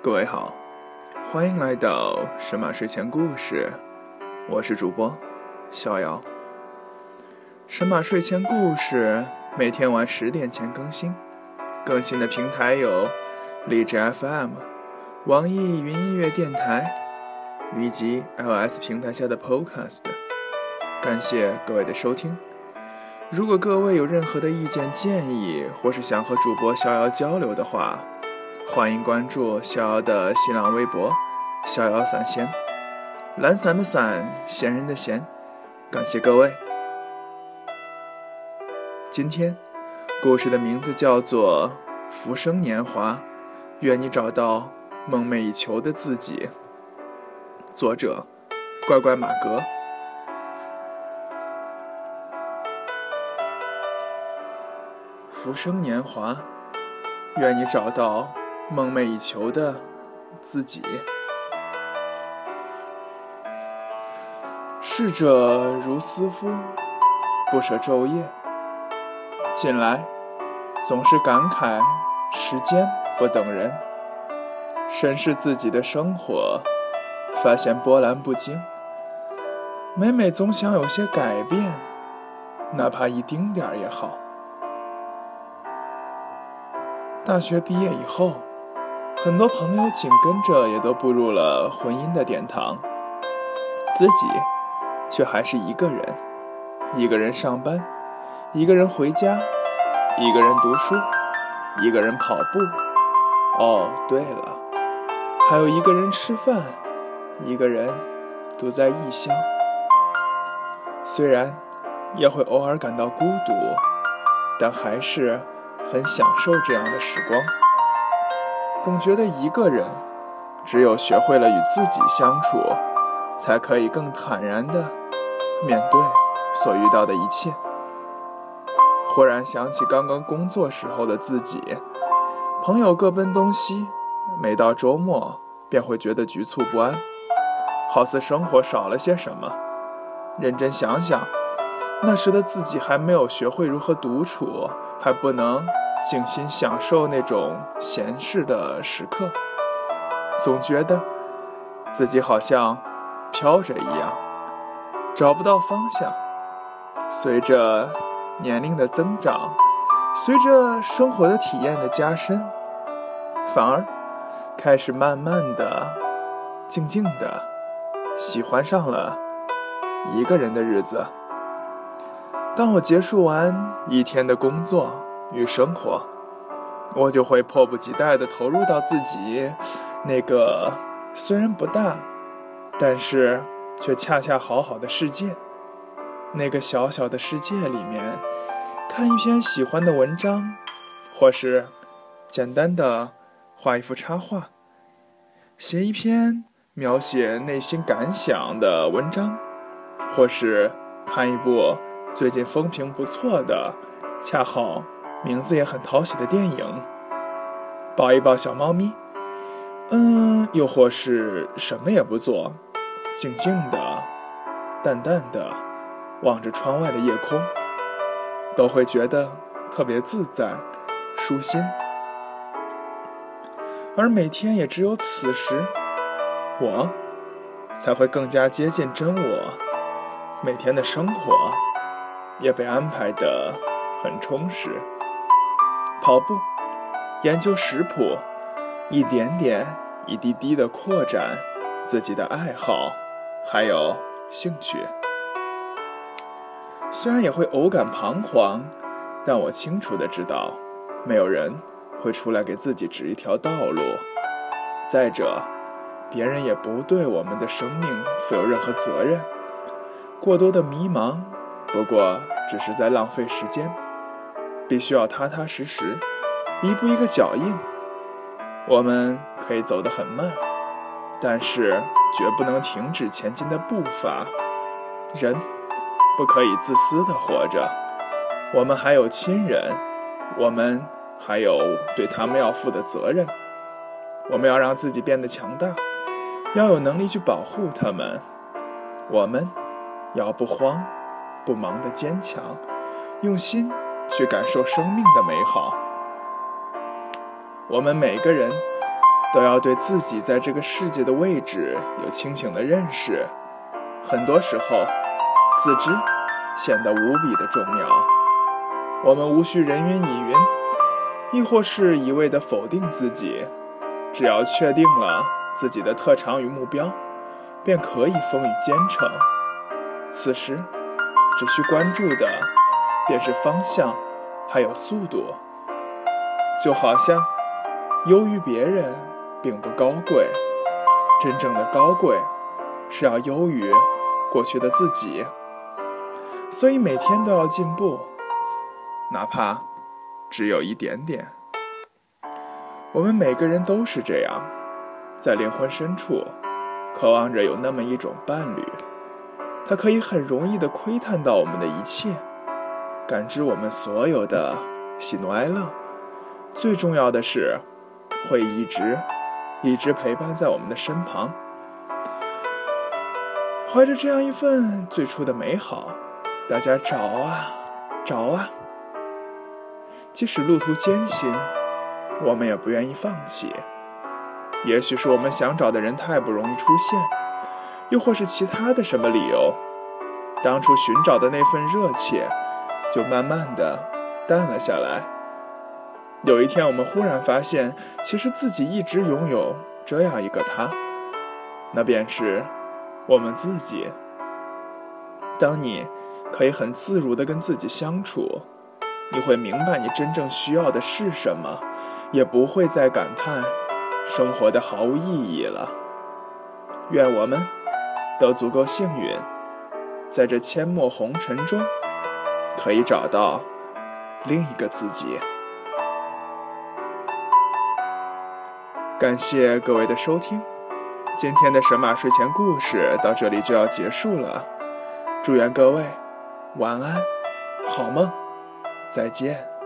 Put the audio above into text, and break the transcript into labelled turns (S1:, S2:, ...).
S1: 各位好，欢迎来到神马睡前故事，我是主播逍遥。神马睡前故事每天晚十点前更新，更新的平台有荔枝 FM、网易云音乐电台以及 iOS 平台下的 Podcast。感谢各位的收听。如果各位有任何的意见建议，或是想和主播逍遥交流的话，欢迎关注逍遥的新浪微博“逍遥散仙”，懒散的散，闲人的闲。感谢各位。今天故事的名字叫做《浮生年华》，愿你找到梦寐以求的自己。作者：乖乖马格。浮生年华，愿你找到梦寐以求的自己。逝者如斯夫，不舍昼夜。近来总是感慨时间不等人，审视自己的生活，发现波澜不惊。每每总想有些改变，哪怕一丁点儿也好。大学毕业以后，很多朋友紧跟着也都步入了婚姻的殿堂，自己却还是一个人，一个人上班，一个人回家，一个人读书，一个人跑步。哦，对了，还有一个人吃饭，一个人独在异乡。虽然也会偶尔感到孤独，但还是。很享受这样的时光，总觉得一个人，只有学会了与自己相处，才可以更坦然地面对所遇到的一切。忽然想起刚刚工作时候的自己，朋友各奔东西，每到周末便会觉得局促不安，好似生活少了些什么。认真想想，那时的自己还没有学会如何独处。还不能静心享受那种闲适的时刻，总觉得自己好像飘着一样，找不到方向。随着年龄的增长，随着生活的体验的加深，反而开始慢慢的、静静的喜欢上了一个人的日子。当我结束完一天的工作与生活，我就会迫不及待地投入到自己那个虽然不大，但是却恰恰好好的世界。那个小小的世界里面，看一篇喜欢的文章，或是简单的画一幅插画，写一篇描写内心感想的文章，或是看一部。最近风评不错的，恰好名字也很讨喜的电影，抱一抱小猫咪，嗯，又或是什么也不做，静静的、淡淡的望着窗外的夜空，都会觉得特别自在、舒心。而每天也只有此时，我才会更加接近真我。每天的生活。也被安排的很充实，跑步、研究食谱，一点点、一滴滴地扩展自己的爱好，还有兴趣。虽然也会偶感彷徨，但我清楚的知道，没有人会出来给自己指一条道路。再者，别人也不对我们的生命负有任何责任。过多的迷茫。不过，只是在浪费时间。必须要踏踏实实，一步一个脚印。我们可以走得很慢，但是绝不能停止前进的步伐。人不可以自私的活着。我们还有亲人，我们还有对他们要负的责任。我们要让自己变得强大，要有能力去保护他们。我们要不慌。不忙的坚强，用心去感受生命的美好。我们每个人都要对自己在这个世界的位置有清醒的认识。很多时候，自知显得无比的重要。我们无需人云亦云，亦或是一味的否定自己，只要确定了自己的特长与目标，便可以风雨兼程。此时，只需关注的便是方向，还有速度。就好像优于别人并不高贵，真正的高贵是要优于过去的自己。所以每天都要进步，哪怕只有一点点。我们每个人都是这样，在灵魂深处，渴望着有那么一种伴侣。它可以很容易地窥探到我们的一切，感知我们所有的喜怒哀乐。最重要的是，会一直、一直陪伴在我们的身旁。怀着这样一份最初的美好，大家找啊，找啊。即使路途艰辛，我们也不愿意放弃。也许是我们想找的人太不容易出现。又或是其他的什么理由，当初寻找的那份热切，就慢慢的淡了下来。有一天，我们忽然发现，其实自己一直拥有这样一个他，那便是我们自己。当你可以很自如的跟自己相处，你会明白你真正需要的是什么，也不会再感叹生活的毫无意义了。愿我们。都足够幸运，在这阡陌红尘中，可以找到另一个自己。感谢各位的收听，今天的神马睡前故事到这里就要结束了。祝愿各位晚安，好梦，再见。